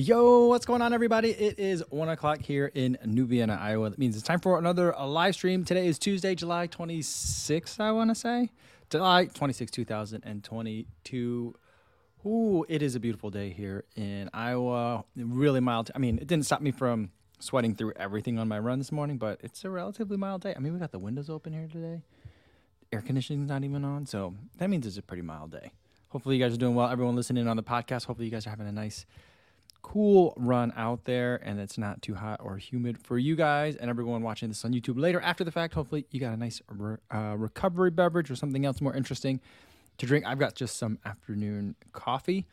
Yo, what's going on, everybody? It is one o'clock here in New Vienna, Iowa. That means it's time for another uh, live stream. Today is Tuesday, July 26th, I want to say. July 26, 2022. Ooh, it is a beautiful day here in Iowa. Really mild. I mean, it didn't stop me from sweating through everything on my run this morning, but it's a relatively mild day. I mean, we got the windows open here today. Air conditioning's not even on, so that means it's a pretty mild day. Hopefully, you guys are doing well. Everyone listening on the podcast, hopefully, you guys are having a nice cool run out there and it's not too hot or humid for you guys and everyone watching this on YouTube later after the fact. Hopefully, you got a nice re- uh, recovery beverage or something else more interesting to drink. I've got just some afternoon coffee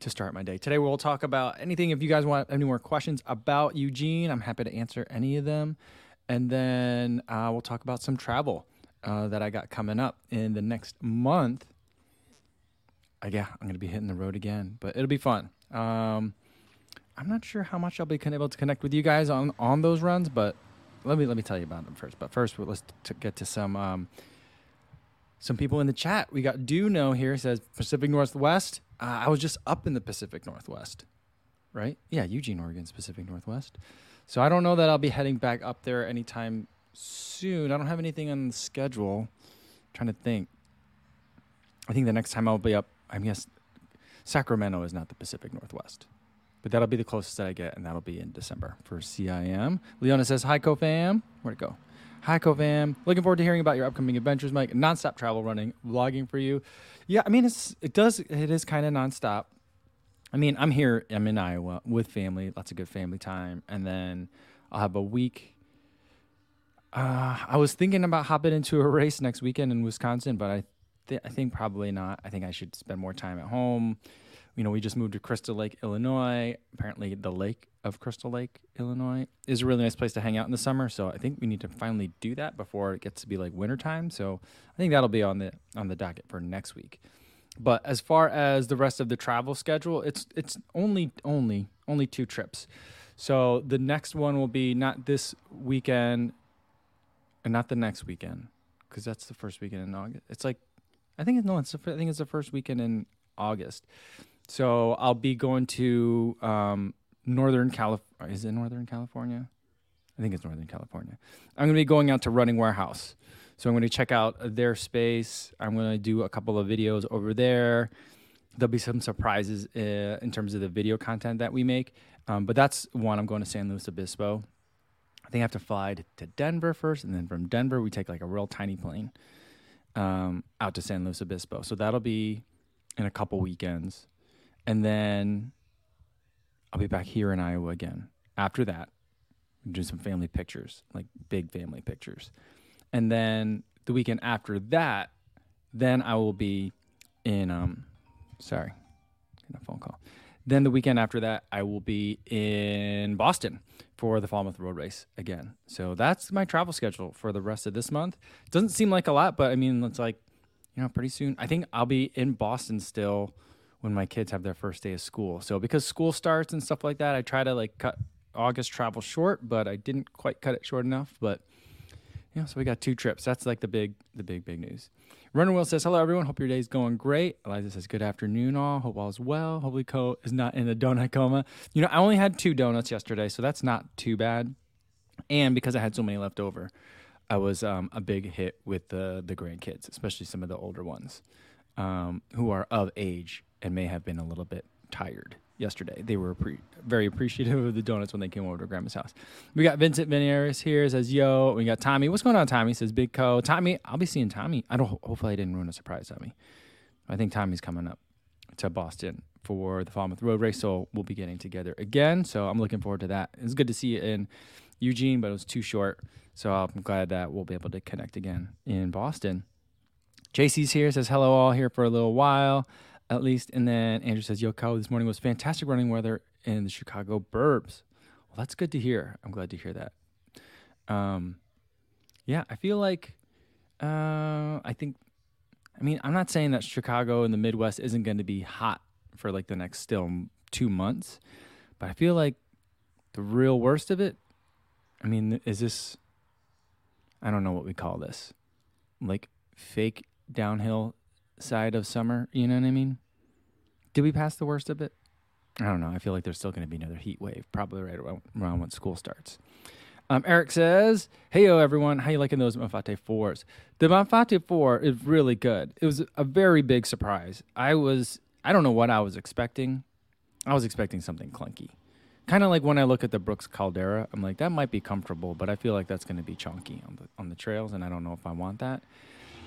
to start my day. Today, we'll talk about anything. If you guys want any more questions about Eugene, I'm happy to answer any of them. And then uh, we'll talk about some travel uh, that I got coming up in the next month. Uh, yeah, I'm going to be hitting the road again, but it'll be fun. Um, I'm not sure how much I'll be able to connect with you guys on on those runs, but let me let me tell you about them first. But first, let's t- get to some um, some people in the chat. We got Do Know here says Pacific Northwest. Uh, I was just up in the Pacific Northwest, right? Yeah, Eugene, Oregon, Pacific Northwest. So I don't know that I'll be heading back up there anytime soon. I don't have anything on the schedule. I'm trying to think. I think the next time I'll be up, I guess Sacramento is not the Pacific Northwest. But that'll be the closest that I get, and that'll be in December for CIM. Leona says, Hi, CoFam. Where'd it go? Hi, CoFam. Looking forward to hearing about your upcoming adventures, Mike. Nonstop travel running, vlogging for you. Yeah, I mean, it's it does it is kind of nonstop. I mean, I'm here. I'm in Iowa with family. Lots of good family time, and then I'll have a week. Uh, I was thinking about hopping into a race next weekend in Wisconsin, but I, th- I think probably not. I think I should spend more time at home you know, we just moved to Crystal Lake, Illinois. Apparently, the lake of Crystal Lake, Illinois, is a really nice place to hang out in the summer. So I think we need to finally do that before it gets to be like wintertime. So I think that'll be on the on the docket for next week. But as far as the rest of the travel schedule, it's it's only only only two trips. So the next one will be not this weekend, and not the next weekend, because that's the first weekend in August. It's like, I think it's no, it's I think it's the first weekend in August. So I'll be going to um, Northern California. Is it Northern California? I think it's Northern California. I'm going to be going out to Running Warehouse. So I'm going to check out their space. I'm going to do a couple of videos over there. There'll be some surprises uh, in terms of the video content that we make. Um, but that's one. I'm going to San Luis Obispo. I think I have to fly to Denver first, and then from Denver we take like a real tiny plane um, out to San Luis Obispo. So that'll be in a couple weekends and then I'll be back here in Iowa again. After that, do some family pictures, like big family pictures, and then the weekend after that, then I will be in. Um, sorry, getting a phone call. Then the weekend after that, I will be in Boston for the Falmouth Road Race again. So that's my travel schedule for the rest of this month. Doesn't seem like a lot, but I mean, it's like, you know, pretty soon. I think I'll be in Boston still when my kids have their first day of school. So because school starts and stuff like that, I try to like cut August travel short, but I didn't quite cut it short enough. But yeah, so we got two trips. That's like the big, the big, big news. Runner Will says, "Hello everyone. Hope your day's going great." Eliza says, "Good afternoon, all. Hope all is well. Hopefully, Co is not in a donut coma. You know, I only had two donuts yesterday, so that's not too bad. And because I had so many left over, I was um, a big hit with the the grandkids, especially some of the older ones um, who are of age and may have been a little bit tired yesterday. They were pre- very appreciative of the donuts when they came over to Grandma's house. We got Vincent Veneris here says, "Yo." We got Tommy. What's going on, Tommy? Says Big Co. Tommy, I'll be seeing Tommy. I don't. Hopefully, I didn't ruin a surprise, Tommy. I think Tommy's coming up to Boston for the Falmouth Road Race, so we'll be getting together again. So I'm looking forward to that. It's good to see you in Eugene, but it was too short. So I'm glad that we'll be able to connect again in Boston. JC's here says hello all here for a little while at least. And then Andrew says, Yo, Kyle, this morning was fantastic running weather in the Chicago burbs. Well, that's good to hear. I'm glad to hear that. Um, yeah, I feel like, uh, I think, I mean, I'm not saying that Chicago and the Midwest isn't going to be hot for like the next still two months, but I feel like the real worst of it, I mean, is this, I don't know what we call this, like fake downhill side of summer. You know what I mean? Did we pass the worst of it? I don't know. I feel like there's still going to be another heat wave, probably right around, when school starts. Um, Eric says, "Hey, yo, everyone, how you liking those Mafate fours? The Mafate four is really good. It was a very big surprise. I was, I don't know what I was expecting. I was expecting something clunky, kind of like when I look at the Brooks Caldera. I'm like, that might be comfortable, but I feel like that's going to be chunky on the on the trails, and I don't know if I want that.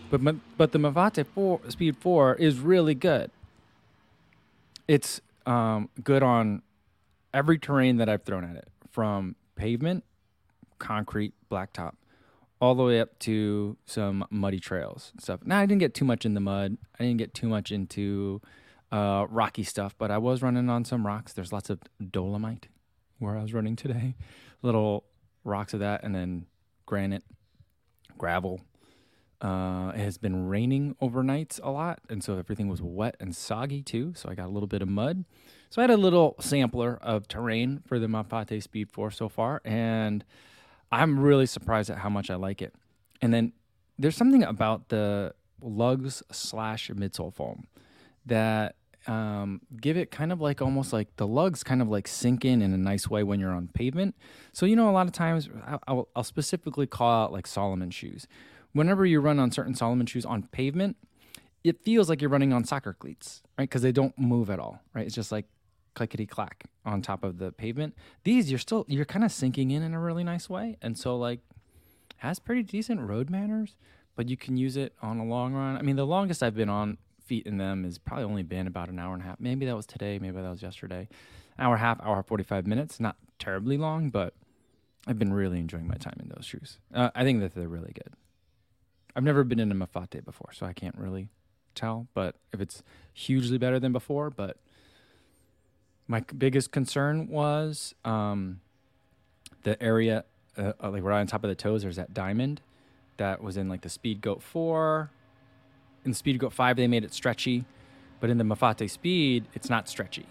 But but the Mafate four Speed four is really good. It's um, good on every terrain that I've thrown at it, from pavement concrete blacktop all the way up to some muddy trails and stuff. Now I didn't get too much in the mud. I didn't get too much into uh, rocky stuff, but I was running on some rocks. There's lots of dolomite where I was running today, little rocks of that, and then granite, gravel. Uh, it has been raining overnights a lot, and so everything was wet and soggy too. So I got a little bit of mud. So I had a little sampler of terrain for the Mafate Speed 4 so far, and I'm really surprised at how much I like it. And then there's something about the lugs slash midsole foam that um, give it kind of like almost like the lugs kind of like sink in in a nice way when you're on pavement. So you know, a lot of times I'll, I'll specifically call out like Salomon shoes. Whenever you run on certain Salomon shoes on pavement, it feels like you're running on soccer cleats, right? Because they don't move at all, right? It's just like clickety clack on top of the pavement. These you're still you're kind of sinking in in a really nice way, and so like has pretty decent road manners. But you can use it on a long run. I mean, the longest I've been on feet in them has probably only been about an hour and a half. Maybe that was today. Maybe that was yesterday. Hour and a half, hour forty five minutes. Not terribly long, but I've been really enjoying my time in those shoes. Uh, I think that they're really good. I've never been in a Mafate before, so I can't really tell. But if it's hugely better than before, but my biggest concern was um, the area, uh, uh, like right on top of the toes. There's that diamond that was in like the Speed Goat Four. In the Speed Goat Five, they made it stretchy, but in the Mafate Speed, it's not stretchy,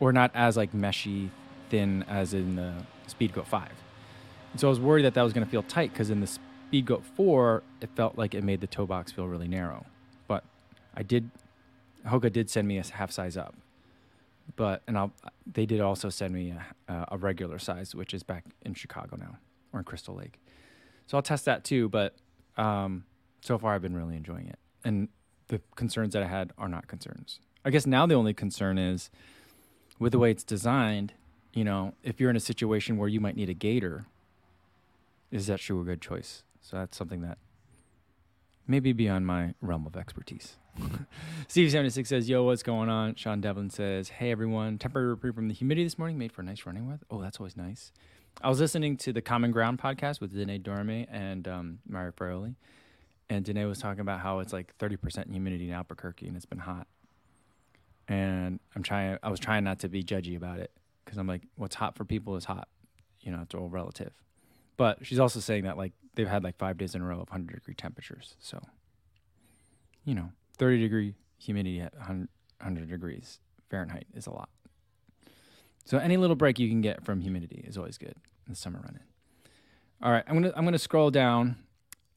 or not as like meshy thin as in the Speed Goat Five. And so I was worried that that was going to feel tight because in the Speed Goat Four, it felt like it made the toe box feel really narrow. But I did, Hoka did send me a half size up, but and I'll they did also send me a, a regular size, which is back in Chicago now or in Crystal Lake. So I'll test that too. But um, so far, I've been really enjoying it, and the concerns that I had are not concerns. I guess now the only concern is with the way it's designed. You know, if you're in a situation where you might need a gaiter, is that shoe a good choice? So that's something that maybe beyond my realm of expertise. Steve76 says, Yo, what's going on? Sean Devlin says, Hey, everyone. Temporary reprieve from the humidity this morning made for a nice running with. Oh, that's always nice. I was listening to the Common Ground podcast with Danae Dorme and um, Mario. And Danae was talking about how it's like 30% humidity in Albuquerque and it's been hot. And I'm trying, I was trying not to be judgy about it because I'm like, what's hot for people is hot. You know, it's all relative. But she's also saying that like they've had like five days in a row of 100 degree temperatures. So, you know, 30 degree humidity at 100 degrees Fahrenheit is a lot. So any little break you can get from humidity is always good in the summer running. All right, I'm gonna I'm gonna scroll down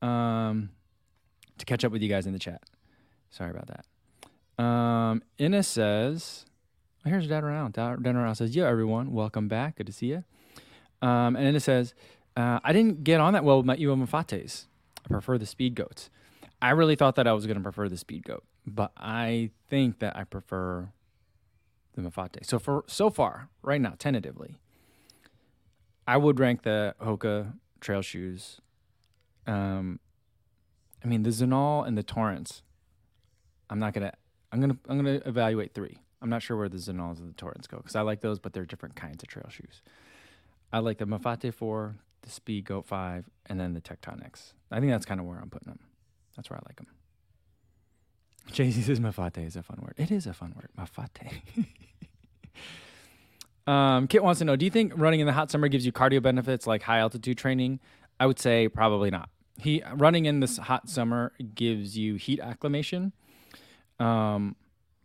um, to catch up with you guys in the chat. Sorry about that. Um, Inna says, "Here's Dad around." Dad around says, "Yeah, everyone, welcome back. Good to see you." Um, and Inna says, uh, "I didn't get on that well with my Evo Mafates. I prefer the Speed Goats." I really thought that I was going to prefer the Speed Goat, but I think that I prefer the Mafate. So for so far, right now, tentatively, I would rank the Hoka trail shoes. Um, I mean the Zinal and the Torrents. I'm not gonna. I'm gonna. I'm gonna evaluate three. I'm not sure where the Zinals and the Torrents go because I like those, but they're different kinds of trail shoes. I like the Mafate four, the Speed Goat five, and then the Tectonics. I think that's kind of where I'm putting them. That's where I like them. Jay Z says mafate is a fun word. It is a fun word. Mafate. um, Kit wants to know Do you think running in the hot summer gives you cardio benefits like high altitude training? I would say probably not. He running in this hot summer gives you heat acclimation, um,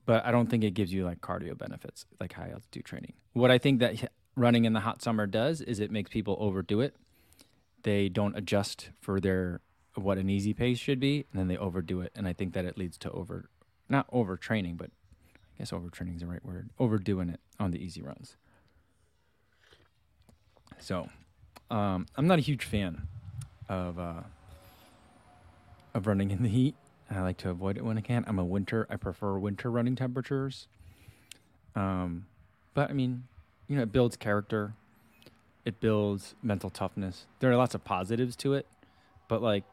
but I don't think it gives you like cardio benefits like high altitude training. What I think that running in the hot summer does is it makes people overdo it. They don't adjust for their what an easy pace should be, and then they overdo it, and I think that it leads to over, not overtraining, but I guess overtraining is the right word. Overdoing it on the easy runs. So, um, I'm not a huge fan of uh, of running in the heat. I like to avoid it when I can. I'm a winter. I prefer winter running temperatures. Um, but I mean, you know, it builds character. It builds mental toughness. There are lots of positives to it, but like,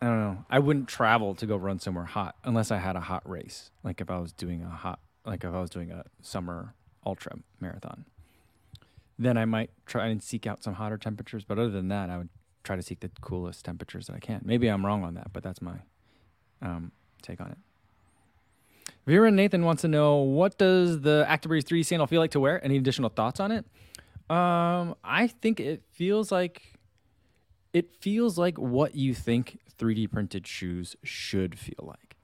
I don't know. I wouldn't travel to go run somewhere hot unless I had a hot race. Like if I was doing a hot, like if I was doing a summer ultra marathon, then I might try and seek out some hotter temperatures. But other than that, I would try to seek the coolest temperatures that I can. Maybe I'm wrong on that, but that's my um, take on it. Vera and Nathan wants to know what does the Actibreeze 3 sandal feel like to wear? Any additional thoughts on it? Um, I think it feels like it feels like what you think 3D printed shoes should feel like.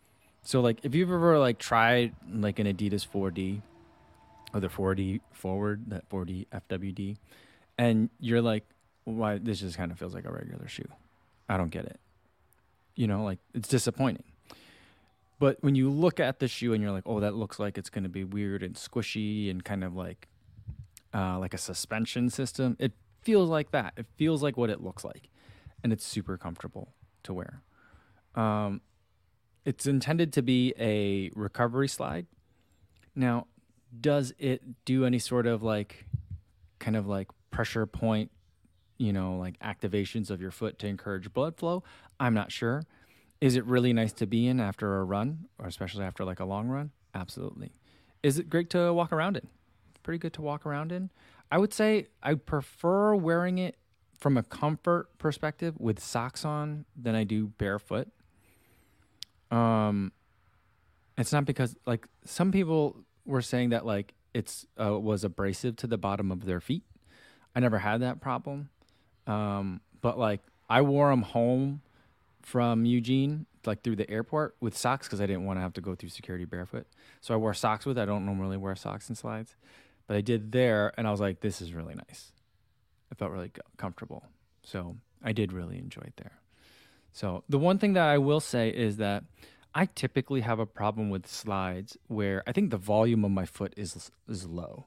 So like if you've ever like tried like an Adidas 4D or the 4D forward, that 4D FWD, and you're like, why this just kind of feels like a regular shoe. I don't get it. You know, like it's disappointing. But when you look at the shoe and you're like, oh, that looks like it's going to be weird and squishy and kind of like uh, like a suspension system, it feels like that. It feels like what it looks like, and it's super comfortable to wear. Um, it's intended to be a recovery slide. Now, does it do any sort of like kind of like pressure point you know, like activations of your foot to encourage blood flow. I'm not sure. Is it really nice to be in after a run, or especially after like a long run? Absolutely. Is it great to walk around in? Pretty good to walk around in. I would say I prefer wearing it from a comfort perspective with socks on than I do barefoot. Um, it's not because like some people were saying that like it's uh, was abrasive to the bottom of their feet. I never had that problem. Um, but like I wore them home from Eugene, like through the airport with socks because I didn't want to have to go through security barefoot. So I wore socks with. I don't normally wear socks and slides, but I did there, and I was like, this is really nice. It felt really comfortable. So I did really enjoy it there. So the one thing that I will say is that I typically have a problem with slides where I think the volume of my foot is is low,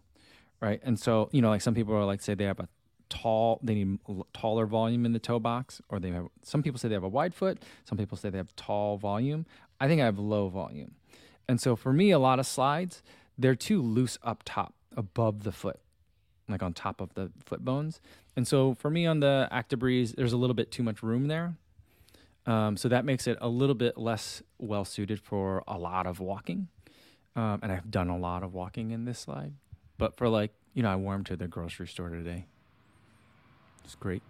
right? And so you know, like some people are like say they have a tall they need taller volume in the toe box or they have some people say they have a wide foot some people say they have tall volume i think i have low volume and so for me a lot of slides they're too loose up top above the foot like on top of the foot bones and so for me on the actibreeze there's a little bit too much room there um, so that makes it a little bit less well suited for a lot of walking um, and i've done a lot of walking in this slide but for like you know i wore them to the grocery store today it's great.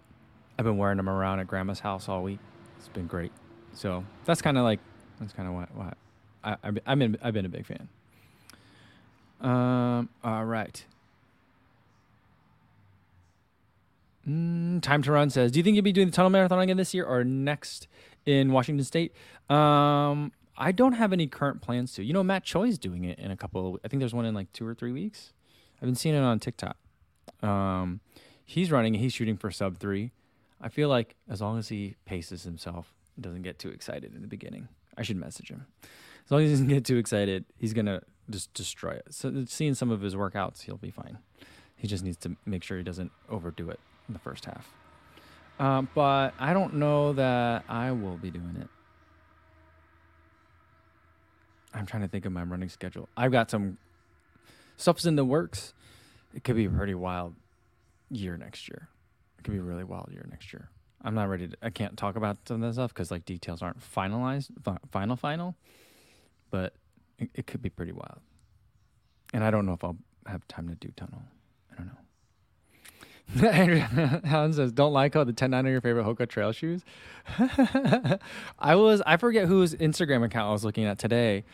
I've been wearing them around at grandma's house all week. It's been great. So that's kind of like that's kind of what, what I, I've been I've been a big fan. Um. All right. Mm, time to run says, "Do you think you'll be doing the tunnel marathon again this year or next in Washington State?" Um, I don't have any current plans to. You know, Matt Choi's doing it in a couple. Of, I think there's one in like two or three weeks. I've been seeing it on TikTok. Um, he's running, he's shooting for sub three. I feel like as long as he paces himself, doesn't get too excited in the beginning. I should message him. As long as he doesn't get too excited, he's gonna just destroy it. So seeing some of his workouts, he'll be fine. He just needs to make sure he doesn't overdo it in the first half. Um, but I don't know that I will be doing it. I'm trying to think of my running schedule. I've got some stuff's in the works. It could be a pretty wild year next year. It could be a really wild year next year. I'm not ready to. I can't talk about some of that stuff because like details aren't finalized, final, final. But it, it could be pretty wild. And I don't know if I'll have time to do tunnel. I don't know. Allen says, "Don't like how the 10 are your favorite Hoka trail shoes." I was I forget whose Instagram account I was looking at today,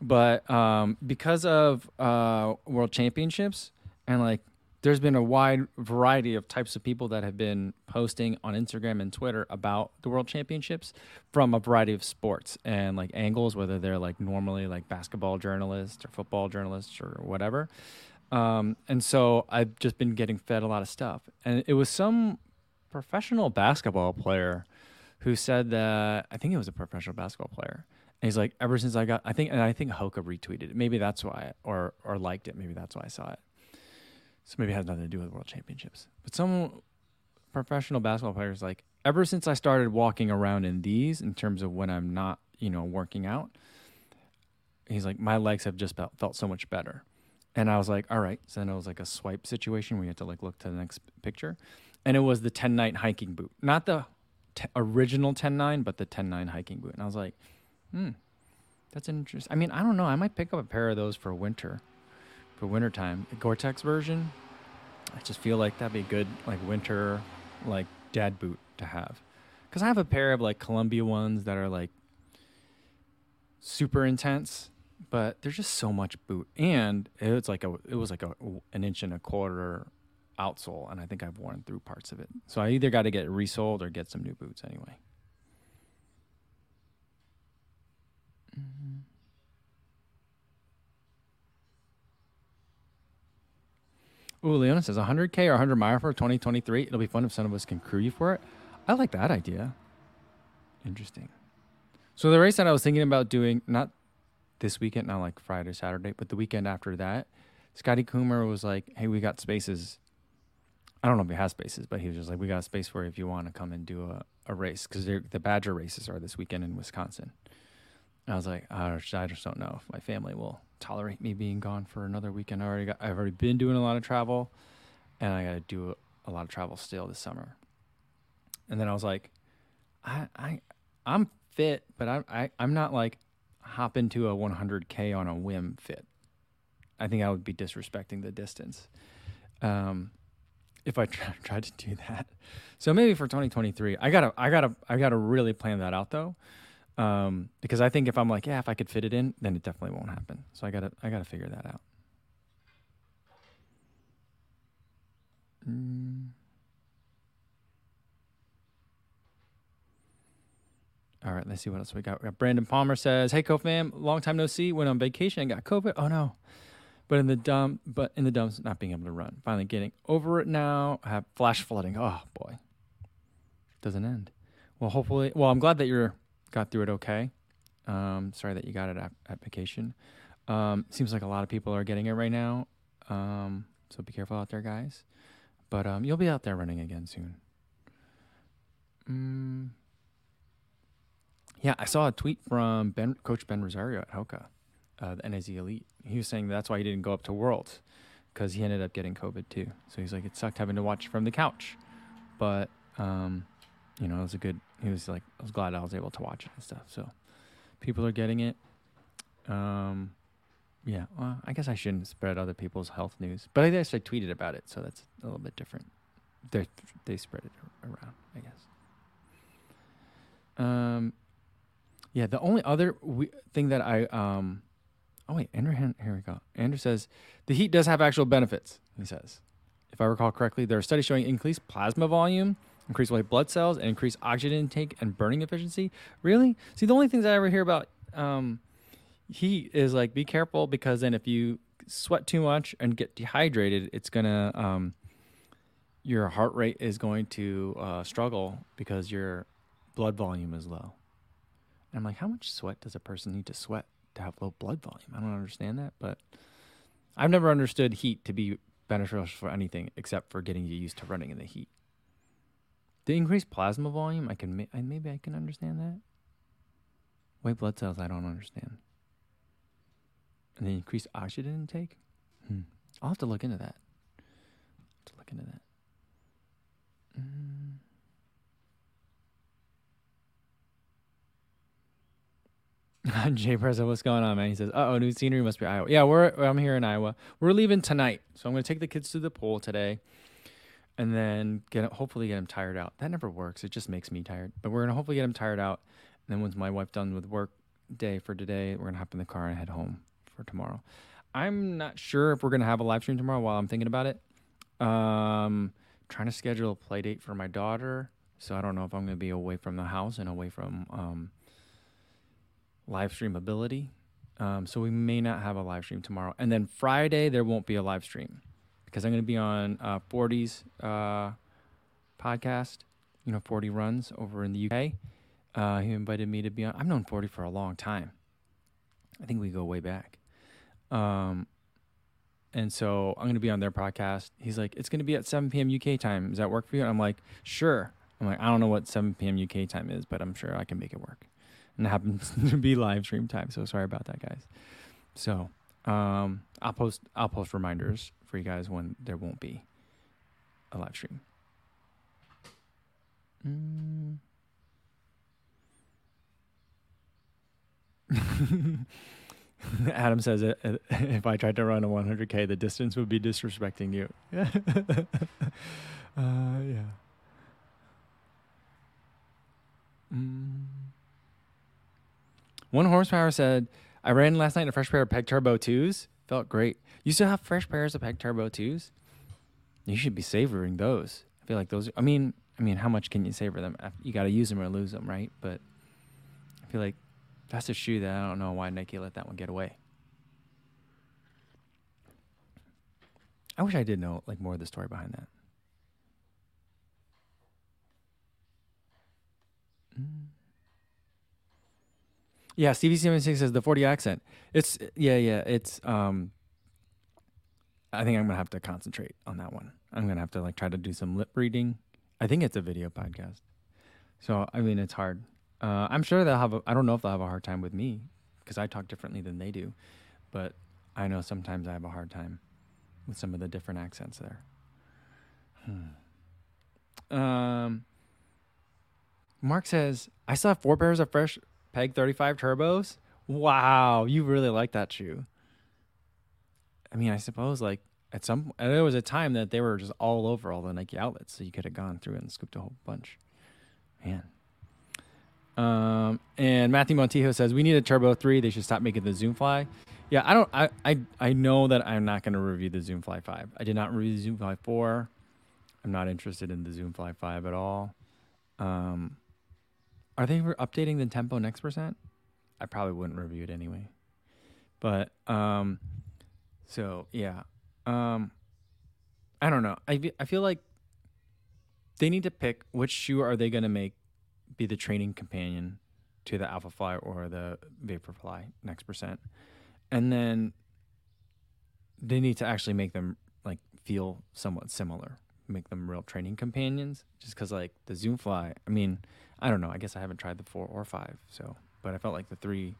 but um, because of uh, World Championships and like there's been a wide variety of types of people that have been posting on Instagram and Twitter about the World Championships from a variety of sports and like angles, whether they're like normally like basketball journalists or football journalists or whatever. Um, and so I've just been getting fed a lot of stuff. And it was some professional basketball player who said that I think it was a professional basketball player. And he's like, ever since I got, I think, and I think Hoka retweeted it. Maybe that's why, or or liked it. Maybe that's why I saw it. So maybe it has nothing to do with World Championships. But some professional basketball players like, ever since I started walking around in these, in terms of when I'm not, you know, working out, he's like, my legs have just felt, felt so much better. And I was like, all right. So then it was like a swipe situation where you had to like look to the next picture. And it was the 10 night hiking boot, not the t- original 10 9, but the 10 9 hiking boot. And I was like, hmm, that's interesting. I mean, I don't know. I might pick up a pair of those for winter, for wintertime. The Gore Tex version, I just feel like that'd be a good, like, winter, like, dad boot to have. Because I have a pair of, like, Columbia ones that are, like, super intense but there's just so much boot and it's like a it was like a an inch and a quarter outsole and i think i've worn through parts of it so i either got to get resoled or get some new boots anyway mm-hmm. Ooh, Leona says 100K or 100 mile for 2023. It'll be fun if some of us can crew you for it. I like that idea. Interesting. So the race that I was thinking about doing, not this weekend, not like Friday, Saturday, but the weekend after that, Scotty Kummer was like, "Hey, we got spaces." I don't know if he has spaces, but he was just like, "We got a space for you if you want to come and do a, a race because the Badger races are this weekend in Wisconsin." And I was like, I just don't know if my family will tolerate me being gone for another weekend. I already got, I've already been doing a lot of travel, and I got to do a, a lot of travel still this summer. And then I was like, I I I'm fit, but I, I I'm not like hop into a 100k on a whim fit. I think I would be disrespecting the distance um, if I try, tried to do that. So maybe for 2023, I gotta, I gotta, I gotta really plan that out though, um, because I think if I'm like, yeah, if I could fit it in, then it definitely won't happen. So I gotta, I gotta figure that out. Mm. All right, let's see what else we got. We got Brandon Palmer says, "Hey, co-fam, long time no see. Went on vacation and got COVID. Oh no, but in the dump, but in the dumps, not being able to run. Finally getting over it now. I have flash flooding. Oh boy, doesn't end. Well, hopefully, well, I'm glad that you got through it okay. Um, sorry that you got it at, at vacation. Um, seems like a lot of people are getting it right now. Um, so be careful out there, guys. But um, you'll be out there running again soon. Mm, yeah, I saw a tweet from Ben, Coach Ben Rosario at Hoka, uh, the NAZ Elite. He was saying that's why he didn't go up to Worlds because he ended up getting COVID too. So he's like, it sucked having to watch from the couch, but um, you know, it was a good. He was like, I was glad I was able to watch it and stuff. So people are getting it. Um, yeah, well, I guess I shouldn't spread other people's health news, but I guess I tweeted about it, so that's a little bit different. They they spread it around, I guess. Um, yeah, the only other we- thing that I um, oh wait, Andrew, here we go. Andrew says the heat does have actual benefits. He says, if I recall correctly, there are studies showing increased plasma volume, increased white blood cells, and increase oxygen intake and burning efficiency. Really? See, the only things I ever hear about um, heat is like be careful because then if you sweat too much and get dehydrated, it's gonna um, your heart rate is going to uh, struggle because your blood volume is low. And I'm like, how much sweat does a person need to sweat to have low blood volume? I don't understand that, but I've never understood heat to be beneficial for anything except for getting you used to running in the heat. The increased plasma volume, I can maybe I can understand that. White blood cells, I don't understand. And the increased oxygen intake, hmm. I'll have to look into that. to look into that. Mm. Jay Preza, what's going on, man? He says, "Uh oh, new scenery must be Iowa." Yeah, we're I'm here in Iowa. We're leaving tonight, so I'm going to take the kids to the pool today, and then get hopefully get them tired out. That never works. It just makes me tired. But we're gonna hopefully get them tired out, and then once my wife done with work day for today, we're gonna hop in the car and head home for tomorrow. I'm not sure if we're gonna have a live stream tomorrow. While I'm thinking about it, um, trying to schedule a play date for my daughter, so I don't know if I'm gonna be away from the house and away from um live stream ability. Um, so we may not have a live stream tomorrow. And then Friday, there won't be a live stream because I'm going to be on uh, 40's uh, podcast. you know, 40 runs over in the UK. Uh, he invited me to be on. I've known 40 for a long time. I think we go way back. Um, and so I'm going to be on their podcast. He's like, it's going to be at 7 p.m. UK time. Does that work for you? And I'm like, sure. I'm like, I don't know what 7 p.m. UK time is, but I'm sure I can make it work. And it happens to be live stream time. So sorry about that, guys. So um, I'll post I'll post reminders for you guys when there won't be a live stream. Mm. Adam says, if I tried to run a 100K, the distance would be disrespecting you. uh, yeah. Mm. One horsepower said, I ran last night in a fresh pair of Peg Turbo 2s. Felt great. You still have fresh pairs of Peg Turbo 2s? You should be savoring those. I feel like those, I mean, I mean, how much can you savor them? You got to use them or lose them, right? But I feel like that's a shoe that I don't know why Nike let that one get away. I wish I did know like more of the story behind that. Mm. Yeah, Stevie seventy six says the forty accent. It's yeah, yeah. It's um. I think I'm gonna have to concentrate on that one. I'm gonna have to like try to do some lip reading. I think it's a video podcast, so I mean it's hard. Uh, I'm sure they'll have. I don't know if they'll have a hard time with me because I talk differently than they do, but I know sometimes I have a hard time with some of the different accents there. Hmm. Um. Mark says, I saw four pairs of fresh Peg 35 turbos. Wow, you really like that shoe. I mean, I suppose like at some there was a time that they were just all over all the Nike outlets, so you could have gone through it and scooped a whole bunch. Man. Um, and Matthew Montijo says we need a Turbo Three. They should stop making the Zoom Fly. Yeah, I don't. I I, I know that I'm not going to review the Zoom Fly Five. I did not review the Zoom Fly Four. I'm not interested in the Zoom Fly Five at all. Um, are they updating the tempo next percent? I probably wouldn't review it anyway. But um, so yeah, um, I don't know. I I feel like they need to pick which shoe are they going to make be the training companion to the Alpha Fly or the Vaporfly next percent, and then they need to actually make them like feel somewhat similar, make them real training companions. Just because like the Zoom Fly, I mean I don't know. I guess I haven't tried the four or five. So, but I felt like the three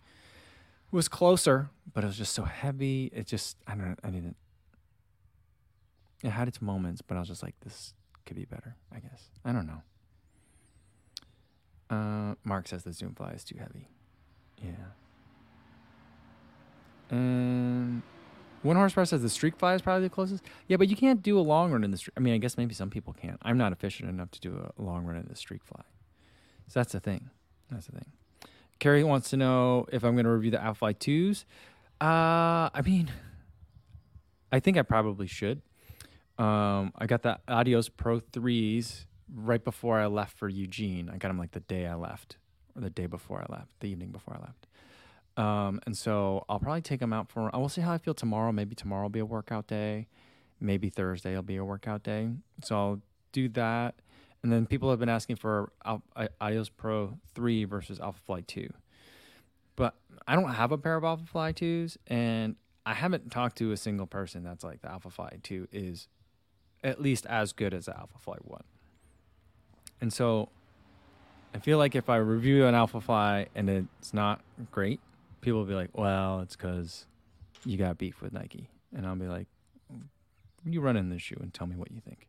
was closer, but it was just so heavy. It just I don't know. I didn't. It had its moments, but I was just like, this could be better. I guess I don't know. Uh, Mark says the Zoom Fly is too heavy. Yeah. And one horsepower says the Streak Fly is probably the closest. Yeah, but you can't do a long run in the streak. I mean, I guess maybe some people can. I'm not efficient enough to do a long run in the Streak Fly. So that's the thing. That's the thing. Carrie wants to know if I'm going to review the Alpha 2s. Uh, I mean, I think I probably should. Um, I got the Adios Pro 3s right before I left for Eugene. I got them like the day I left, or the day before I left, the evening before I left. Um, and so I'll probably take them out for. I will see how I feel tomorrow. Maybe tomorrow will be a workout day. Maybe Thursday will be a workout day. So I'll do that. And then people have been asking for Adios Pro 3 versus Alpha Fly 2. But I don't have a pair of Alpha Fly 2s, and I haven't talked to a single person that's like the Alpha Fly 2 is at least as good as the Alpha Fly 1. And so I feel like if I review an Alpha Fly and it's not great, people will be like, well, it's because you got beef with Nike. And I'll be like, you run in this shoe and tell me what you think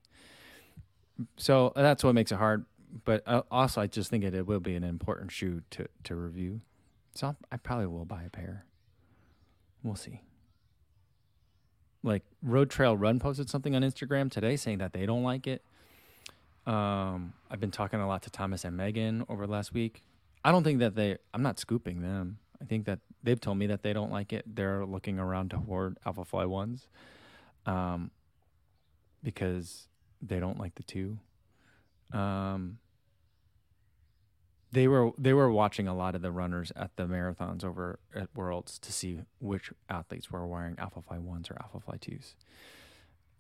so that's what makes it hard. But uh, also, I just think it, it will be an important shoe to, to review. So I'll, I probably will buy a pair. We'll see. Like Road Trail Run posted something on Instagram today saying that they don't like it. Um, I've been talking a lot to Thomas and Megan over the last week. I don't think that they. I'm not scooping them. I think that they've told me that they don't like it. They're looking around toward Alpha Fly ones, um, because they don't like the two. Um, they were they were watching a lot of the runners at the marathons over at Worlds to see which athletes were wearing Alpha Fly ones or Alpha Fly twos.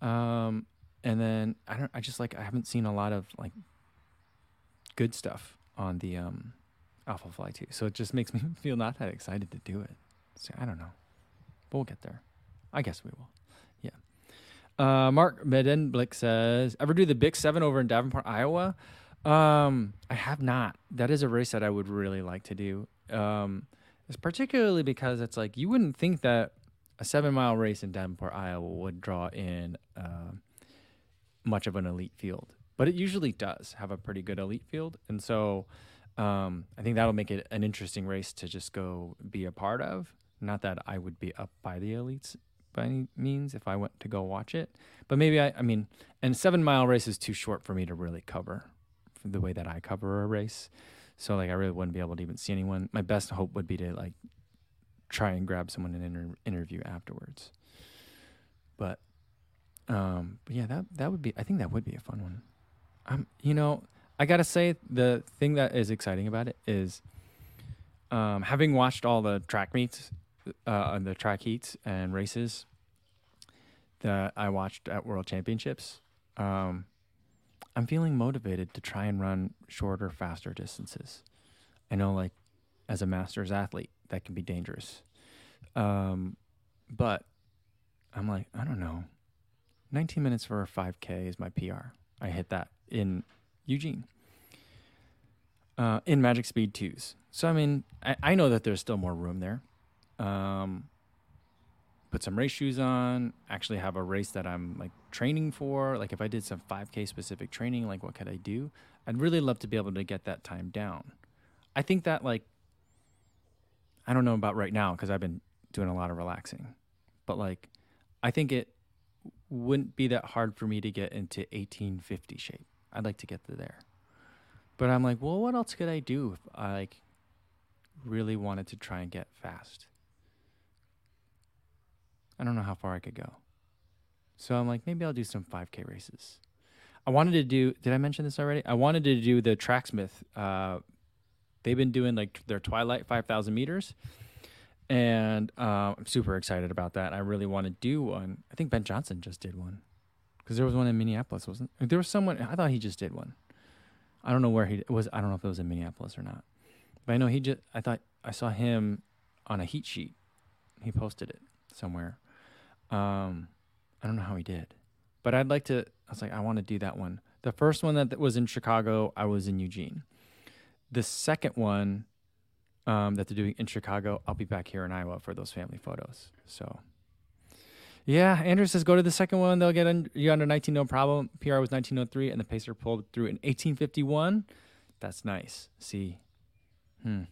Um, and then I don't I just like I haven't seen a lot of like good stuff on the um, Alpha Fly too. So it just makes me feel not that excited to do it. So I don't know, but we'll get there. I guess we will. Uh, Mark Medenblick says, "Ever do the Bix Seven over in Davenport, Iowa?" Um, I have not. That is a race that I would really like to do. Um, it's particularly because it's like you wouldn't think that a seven mile race in Davenport, Iowa would draw in uh, much of an elite field, but it usually does have a pretty good elite field, and so um, I think that'll make it an interesting race to just go be a part of. Not that I would be up by the elites by any means if I went to go watch it, but maybe I. I mean, and seven mile race is too short for me to really cover the way that I cover a race. So like I really wouldn't be able to even see anyone. My best hope would be to like try and grab someone and inter- interview afterwards. But um but yeah, that that would be I think that would be a fun one. Um you know, I got to say the thing that is exciting about it is um having watched all the track meets uh the track heats and races that I watched at World Championships um I'm feeling motivated to try and run shorter, faster distances. I know, like, as a master's athlete, that can be dangerous. Um, but I'm like, I don't know. 19 minutes for a 5K is my PR. I hit that in Eugene, uh, in Magic Speed 2s. So, I mean, I, I know that there's still more room there. Um, put some race shoes on, actually have a race that I'm like training for. Like if I did some 5K specific training, like what could I do? I'd really love to be able to get that time down. I think that like I don't know about right now because I've been doing a lot of relaxing, but like I think it wouldn't be that hard for me to get into 1850 shape. I'd like to get to there. But I'm like, well, what else could I do if I like really wanted to try and get fast? I don't know how far I could go. So I'm like, maybe I'll do some 5K races. I wanted to do, did I mention this already? I wanted to do the Tracksmith. Uh, they've been doing like their Twilight 5,000 meters. And uh, I'm super excited about that. I really want to do one. I think Ben Johnson just did one because there was one in Minneapolis, wasn't there? Was someone, I thought he just did one. I don't know where he was. I don't know if it was in Minneapolis or not. But I know he just, I thought I saw him on a heat sheet. He posted it somewhere. Um, I don't know how he did, but I'd like to. I was like, I want to do that one. The first one that was in Chicago, I was in Eugene. The second one um, that they're doing in Chicago, I'll be back here in Iowa for those family photos. So, yeah, Andrew says go to the second one. They'll get un- you under 19, no problem. PR was 1903, and the pacer pulled through in 1851. That's nice. See, hmm.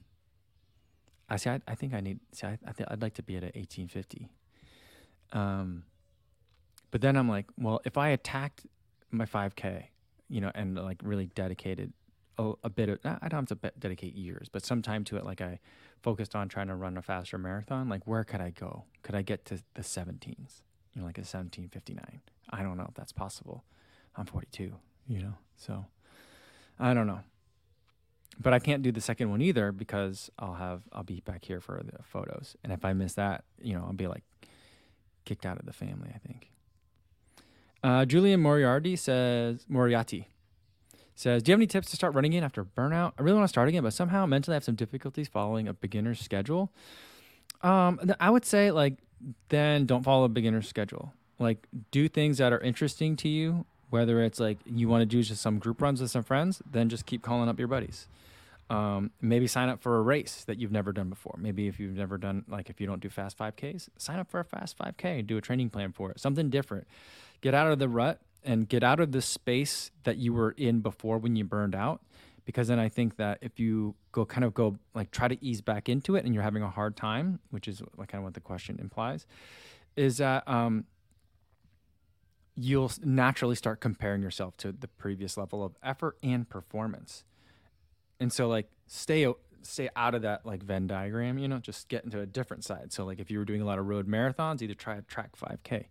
I see. I, I think I need. See, I, I th- I'd like to be at an 1850. Um, but then I'm like, well, if I attacked my 5K, you know, and like really dedicated a, a bit of, I don't have to dedicate years, but some time to it, like I focused on trying to run a faster marathon, like where could I go? Could I get to the 17s? You know, like a 1759. I don't know if that's possible. I'm 42, you know, so I don't know. But I can't do the second one either because I'll have I'll be back here for the photos, and if I miss that, you know, I'll be like kicked out of the family, I think. Uh, Julian Moriarty says, Moriarty says, Do you have any tips to start running again after burnout? I really want to start again, but somehow mentally I have some difficulties following a beginner's schedule. Um, I would say, like, then don't follow a beginner's schedule. Like, do things that are interesting to you, whether it's like you want to do just some group runs with some friends, then just keep calling up your buddies. Um, maybe sign up for a race that you've never done before. Maybe if you've never done, like if you don't do fast 5Ks, sign up for a fast 5K, do a training plan for it, something different. Get out of the rut and get out of the space that you were in before when you burned out. Because then I think that if you go kind of go like try to ease back into it and you're having a hard time, which is like kind of what the question implies, is that um, you'll naturally start comparing yourself to the previous level of effort and performance and so like stay stay out of that like Venn diagram, you know, just get into a different side. So like if you were doing a lot of road marathons, either try a track 5K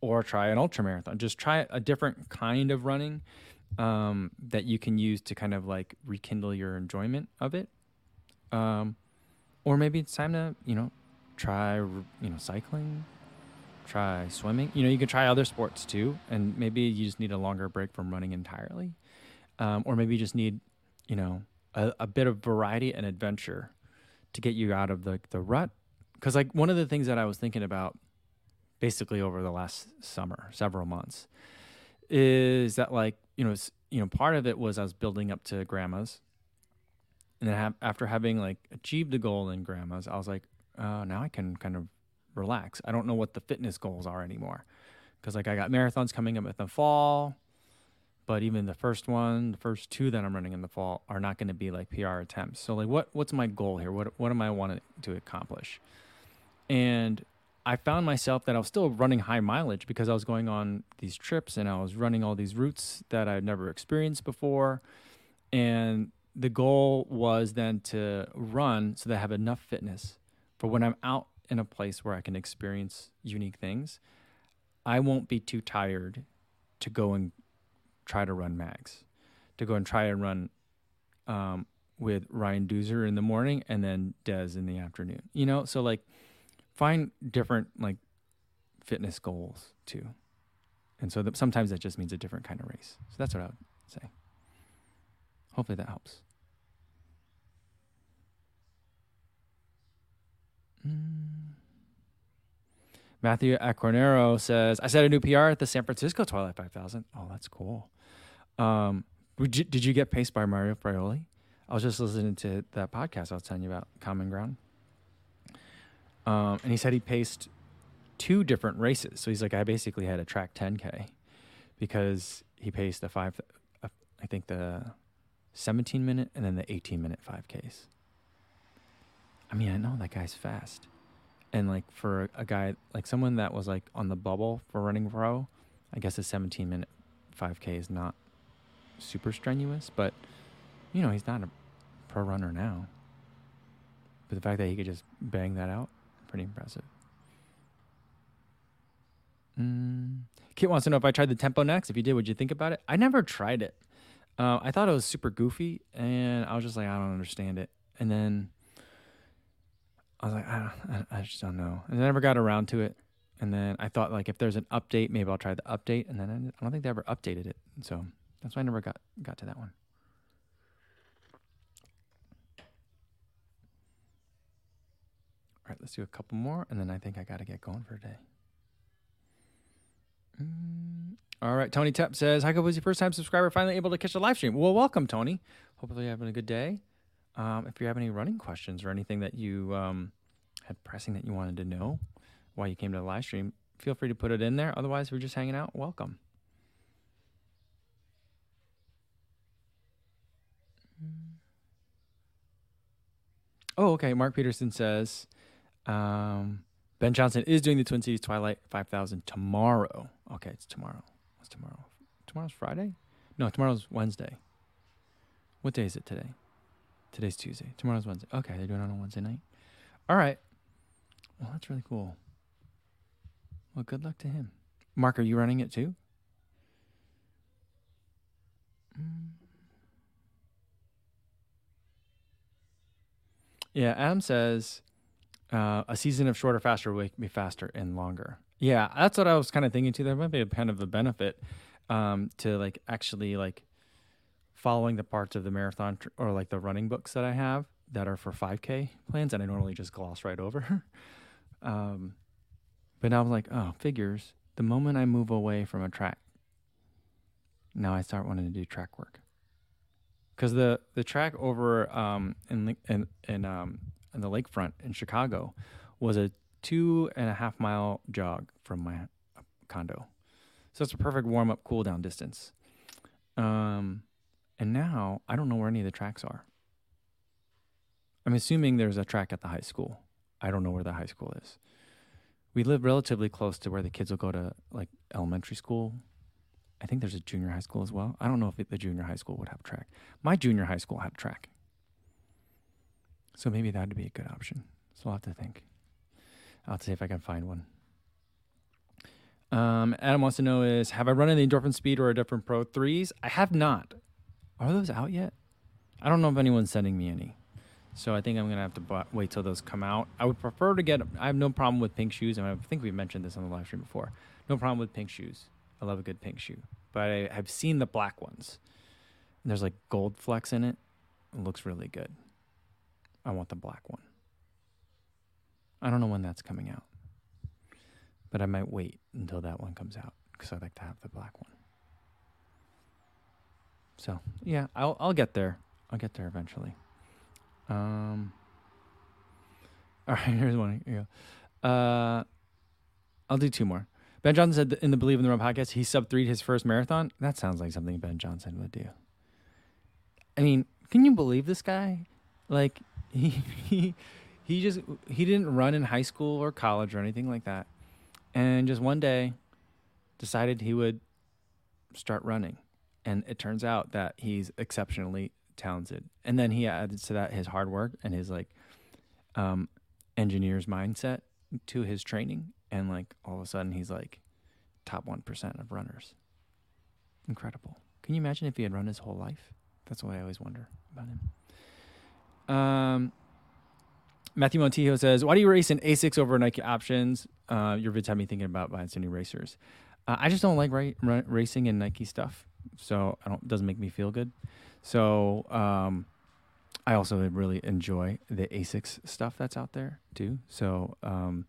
or try an ultra marathon. Just try a different kind of running um, that you can use to kind of like rekindle your enjoyment of it. Um, or maybe it's time to you know try you know cycling, try swimming. You know you can try other sports too, and maybe you just need a longer break from running entirely, um, or maybe you just need you know, a, a bit of variety and adventure to get you out of the the rut. Because like one of the things that I was thinking about, basically over the last summer, several months, is that like you know you know part of it was I was building up to grandma's, and then ha- after having like achieved the goal in grandma's, I was like, oh, now I can kind of relax. I don't know what the fitness goals are anymore, because like I got marathons coming up in the fall but even the first one, the first two that I'm running in the fall are not going to be like PR attempts. So like what what's my goal here? What what am I wanting to accomplish? And I found myself that I was still running high mileage because I was going on these trips and I was running all these routes that I'd never experienced before. And the goal was then to run so that I have enough fitness for when I'm out in a place where I can experience unique things. I won't be too tired to go and try to run mags, to go and try and run um, with Ryan Doozer in the morning and then Des in the afternoon. You know, so like find different like fitness goals too. And so that sometimes that just means a different kind of race. So that's what I would say. Hopefully that helps. Mm. Matthew Acornero says, I set a new PR at the San Francisco Twilight 5000. Oh, that's cool. Um, you, did you get paced by Mario Fraioli? I was just listening to that podcast I was telling you about, Common Ground. Um, and he said he paced two different races. So he's like, I basically had a track 10K because he paced the five, uh, I think the 17 minute and then the 18 minute 5Ks. I mean, I know that guy's fast. And like for a guy, like someone that was like on the bubble for running pro, I guess a 17 minute 5K is not super strenuous, but you know, he's not a pro runner now. But the fact that he could just bang that out, pretty impressive. Mm. Kit wants to know if I tried the Tempo Next. If you did, would you think about it? I never tried it. Uh, I thought it was super goofy, and I was just like, I don't understand it. And then I was like, I, I, I just don't know. And I never got around to it. And then I thought, like, if there's an update, maybe I'll try the update. And then I, I don't think they ever updated it. So that's why I never got got to that one. All right, let's do a couple more, and then I think I got to get going for a day. Mm. All right, Tony Tepp says, "Hi, was your first time subscriber finally able to catch the live stream?" Well, welcome, Tony. Hopefully, you're having a good day. Um, if you have any running questions or anything that you um, had pressing that you wanted to know why you came to the live stream, feel free to put it in there. Otherwise, we're just hanging out. Welcome. Oh, okay. Mark Peterson says um, Ben Johnson is doing the Twin Cities Twilight 5000 tomorrow. Okay, it's tomorrow. What's tomorrow? Tomorrow's Friday? No, tomorrow's Wednesday. What day is it today? Today's Tuesday. Tomorrow's Wednesday. Okay, they're doing it on a Wednesday night. All right. Well, that's really cool. Well, good luck to him. Mark, are you running it too? Mm. Yeah, Adam says uh, a season of shorter, faster will make me faster and longer. Yeah, that's what I was kind of thinking too. There might be a kind of a benefit um, to like actually like following the parts of the marathon tr- or like the running books that I have that are for 5K plans, and I normally just gloss right over. um, but now I'm like, oh, figures. The moment I move away from a track, now I start wanting to do track work because the the track over um, in in in, um, in the lakefront in Chicago was a two and a half mile jog from my condo, so it's a perfect warm up, cool down distance. Um, and now I don't know where any of the tracks are. I'm assuming there's a track at the high school. I don't know where the high school is. We live relatively close to where the kids will go to like elementary school I think there's a junior high school as well. I don't know if it, the junior high school would have track. My junior high school had track. So maybe that would be a good option. So I'll have to think. I'll see if I can find one. Um, Adam wants to know is have I run in the endorphin speed or a different pro threes? I have not. Are those out yet? I don't know if anyone's sending me any. So I think I'm gonna have to wait till those come out. I would prefer to get. I have no problem with pink shoes, and I think we mentioned this on the live stream before. No problem with pink shoes. I love a good pink shoe, but I have seen the black ones. And there's like gold flecks in it, It looks really good. I want the black one. I don't know when that's coming out, but I might wait until that one comes out because I'd like to have the black one. So yeah, I'll I'll get there. I'll get there eventually. Um. All right, here's one. Here you go. Uh, I'll do two more. Ben Johnson said in the Believe in the Run podcast, he sub three his first marathon. That sounds like something Ben Johnson would do. I mean, can you believe this guy? Like he he he just he didn't run in high school or college or anything like that, and just one day decided he would start running, and it turns out that he's exceptionally talented. And then he added to that his hard work and his like um, engineer's mindset to his training, and like all of a sudden he's like top one percent of runners. Incredible. Can you imagine if he had run his whole life? That's what I always wonder about him. Um, Matthew Montijo says, "Why do you race in Asics over Nike options?" Uh, your vids have me thinking about buying some new racers. Uh, I just don't like ra- ra- racing in Nike stuff, so I don't doesn't make me feel good. So um, I also really enjoy the Asics stuff that's out there too. So um,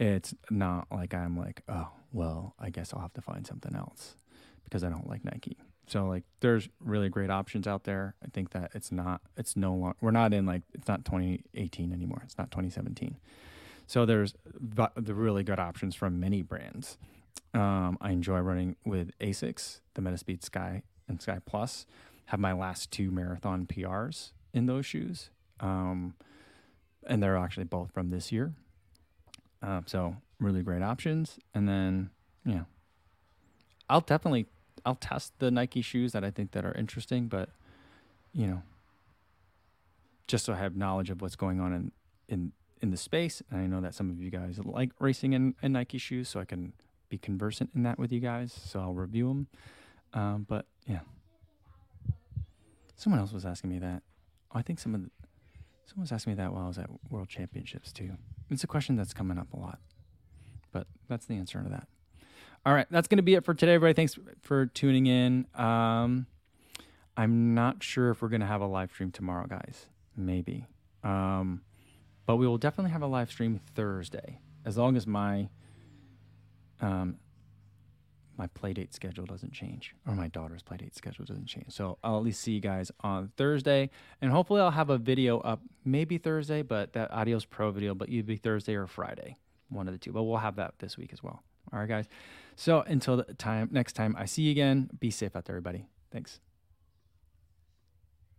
it's not like I'm like, oh well, I guess I'll have to find something else because I don't like Nike. So like there's really great options out there. I think that it's not it's no long, we're not in like it's not 2018 anymore. It's not 2017. So there's the really good options from many brands. Um, I enjoy running with Asics, the Metaspeed Sky and Sky Plus. Have my last two marathon PRs in those shoes, um, and they're actually both from this year. Um, so really great options. And then yeah, I'll definitely I'll test the Nike shoes that I think that are interesting, but you know, just so I have knowledge of what's going on in in in the space. And I know that some of you guys like racing in, in Nike shoes, so I can be conversant in that with you guys. So I'll review them. Um, but yeah, someone else was asking me that. Oh, I think some of the, someone asked me that while I was at World Championships too. It's a question that's coming up a lot, but that's the answer to that. All right, that's going to be it for today, everybody. Thanks for tuning in. Um, I'm not sure if we're going to have a live stream tomorrow, guys. Maybe. Um, but we will definitely have a live stream Thursday, as long as my um, my play date schedule doesn't change, or my daughter's play date schedule doesn't change. So I'll at least see you guys on Thursday, and hopefully I'll have a video up maybe Thursday, but that Adios Pro video, but either be Thursday or Friday, one of the two. But we'll have that this week as well. All right, guys. So until the time next time I see you again, be safe out there, everybody. Thanks.